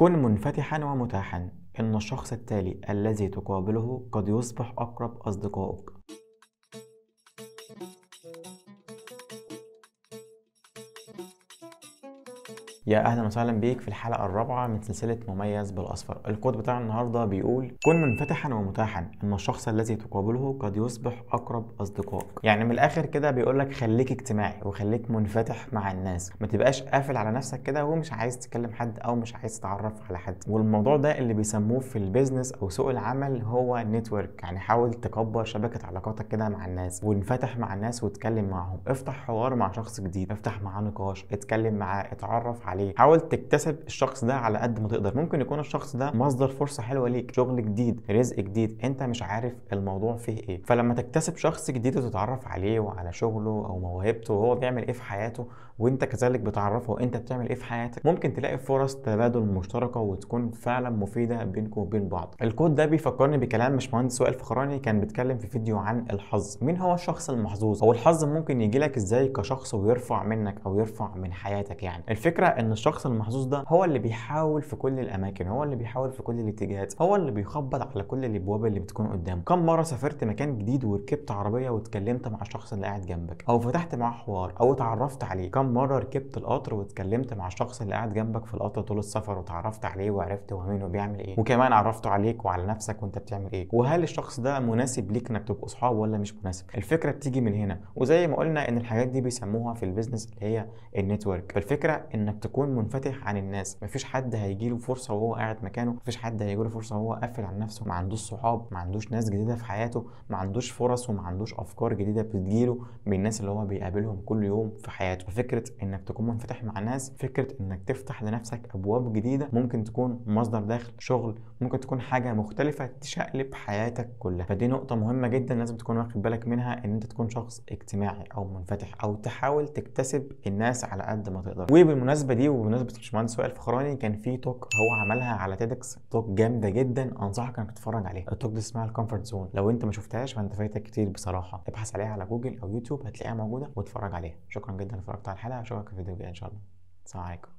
كن منفتحا ومتاحا إن الشخص التالي الذي تقابله قد يصبح أقرب أصدقائك. يا أهلا وسهلا بيك في الحلقة الرابعة من سلسلة مميز بالأصفر. الكود بتاع النهارده بيقول كن منفتحا ومتاحا. إن الشخص الذي تقابله قد يصبح أقرب أصدقائك. يعني من الآخر كده بيقول لك خليك اجتماعي وخليك منفتح مع الناس. ما تبقاش قافل على نفسك كده ومش عايز تكلم حد أو مش عايز تتعرف على حد. والموضوع ده اللي بيسموه في البيزنس أو سوق العمل هو network يعني حاول تكبر شبكة علاقاتك كده مع الناس وانفتح مع الناس واتكلم معهم افتح حوار مع شخص جديد. افتح معاه نقاش. اتكلم معاه. اتعرف عليه. حاول تكتسب الشخص ده على قد ما تقدر. ممكن يكون الشخص ده مصدر فرصة حلوة ليك شغل جديد رزق جديد. انت مش عارف الموضوع فيه إيه. فلما تكتسب شخص جديد وتتعرف عليه وعلى شغله أو موهبته وهو بيعمل إيه في حياته وانت كذلك بتعرفه وانت بتعمل إيه في حياتك ممكن تلاقي فرص تبادل مشتركة وتكون فعلا مفيدة بينكم وبين بعض. الكود ده بيفكرني بكلام باشمهندس وائل فخراني كان بيتكلم في فيديو عن الحظ. مين هو الشخص المحظوظ؟ أو الحظ ممكن يجي لك إزاي كشخص ويرفع منك أو يرفع من حياتك يعني؟ الفكرة إن الشخص المحظوظ ده هو اللي بيحاول في كل الأماكن هو اللي بيحاول في كل الاتجاهات هو اللي بيخبط على كل الأبواب اللي بتكون قدامه. كم مرة سافرت مكان جديد وركبت عربية واتكلمت مع الشخص اللي قاعد جنبك؟ أو فتحت معاه حوار أو اتعرفت عليه؟ كم مرة ركبت القطر واتكلمت مع الشخص اللي قاعد جنبك في القطر طول السفر وتعرفت عليه وعرفت هو مين وبيعمل إيه؟ وكمان عرفته عليك وعلى نفسك وأنت بتعمل إيه؟ وهل الشخص ده مناسب ليك إنك تبقوا اصحاب ولا مش مناسب؟ الفكرة بتيجي من هنا. وزي ما قلنا إن الحاجات دي بيسموها في البيزنس اللي هي ال network الفكرة إنك تكون منفتح عن الناس. مفيش حد هيجي له فرصة وهو قاعد مكانه. مفيش حد هيجي له فرصة وهو قافل على نفسه. ما عندوش صحاب ما عندوش ناس جديدة في حياته ما عندوش فرص وما عندوش أفكار جديدة بتجيله من الناس اللي هو بيقابلهم كل يوم في حياته. فكرة إنك تكون منفتح مع الناس فكرة إنك تفتح لنفسك أبواب جديدة ممكن تكون مصدر دخل شغل ممكن تكون حاجة مختلفة تشقلب حياتك كلها. فدي نقطة مهمة جدا لازم تكون واخد بالك منها إن أنت تكون شخص اجتماعي أو منفتح أو تحاول تكتسب الناس على قد ما تقدر. وبالمناسبة دي وبمناسبة الباشمهندس وائل فخراني كان في talk هو عملها على TEDx talk جامدة جدا أنصحك إنك تتفرج عليها. ال talk دي اسمها ال comfort zone لو أنت ما شفتهاش فأنت فايتك كتير بصراحة. ابحث عليها على جوجل أو يوتيوب هتلاقيها موجودة واتفرج عليها. شكرا جدا اتفرجت على الحلقة أشوفك في الفيديو الجاي إن شاء الله. السلام عليكم.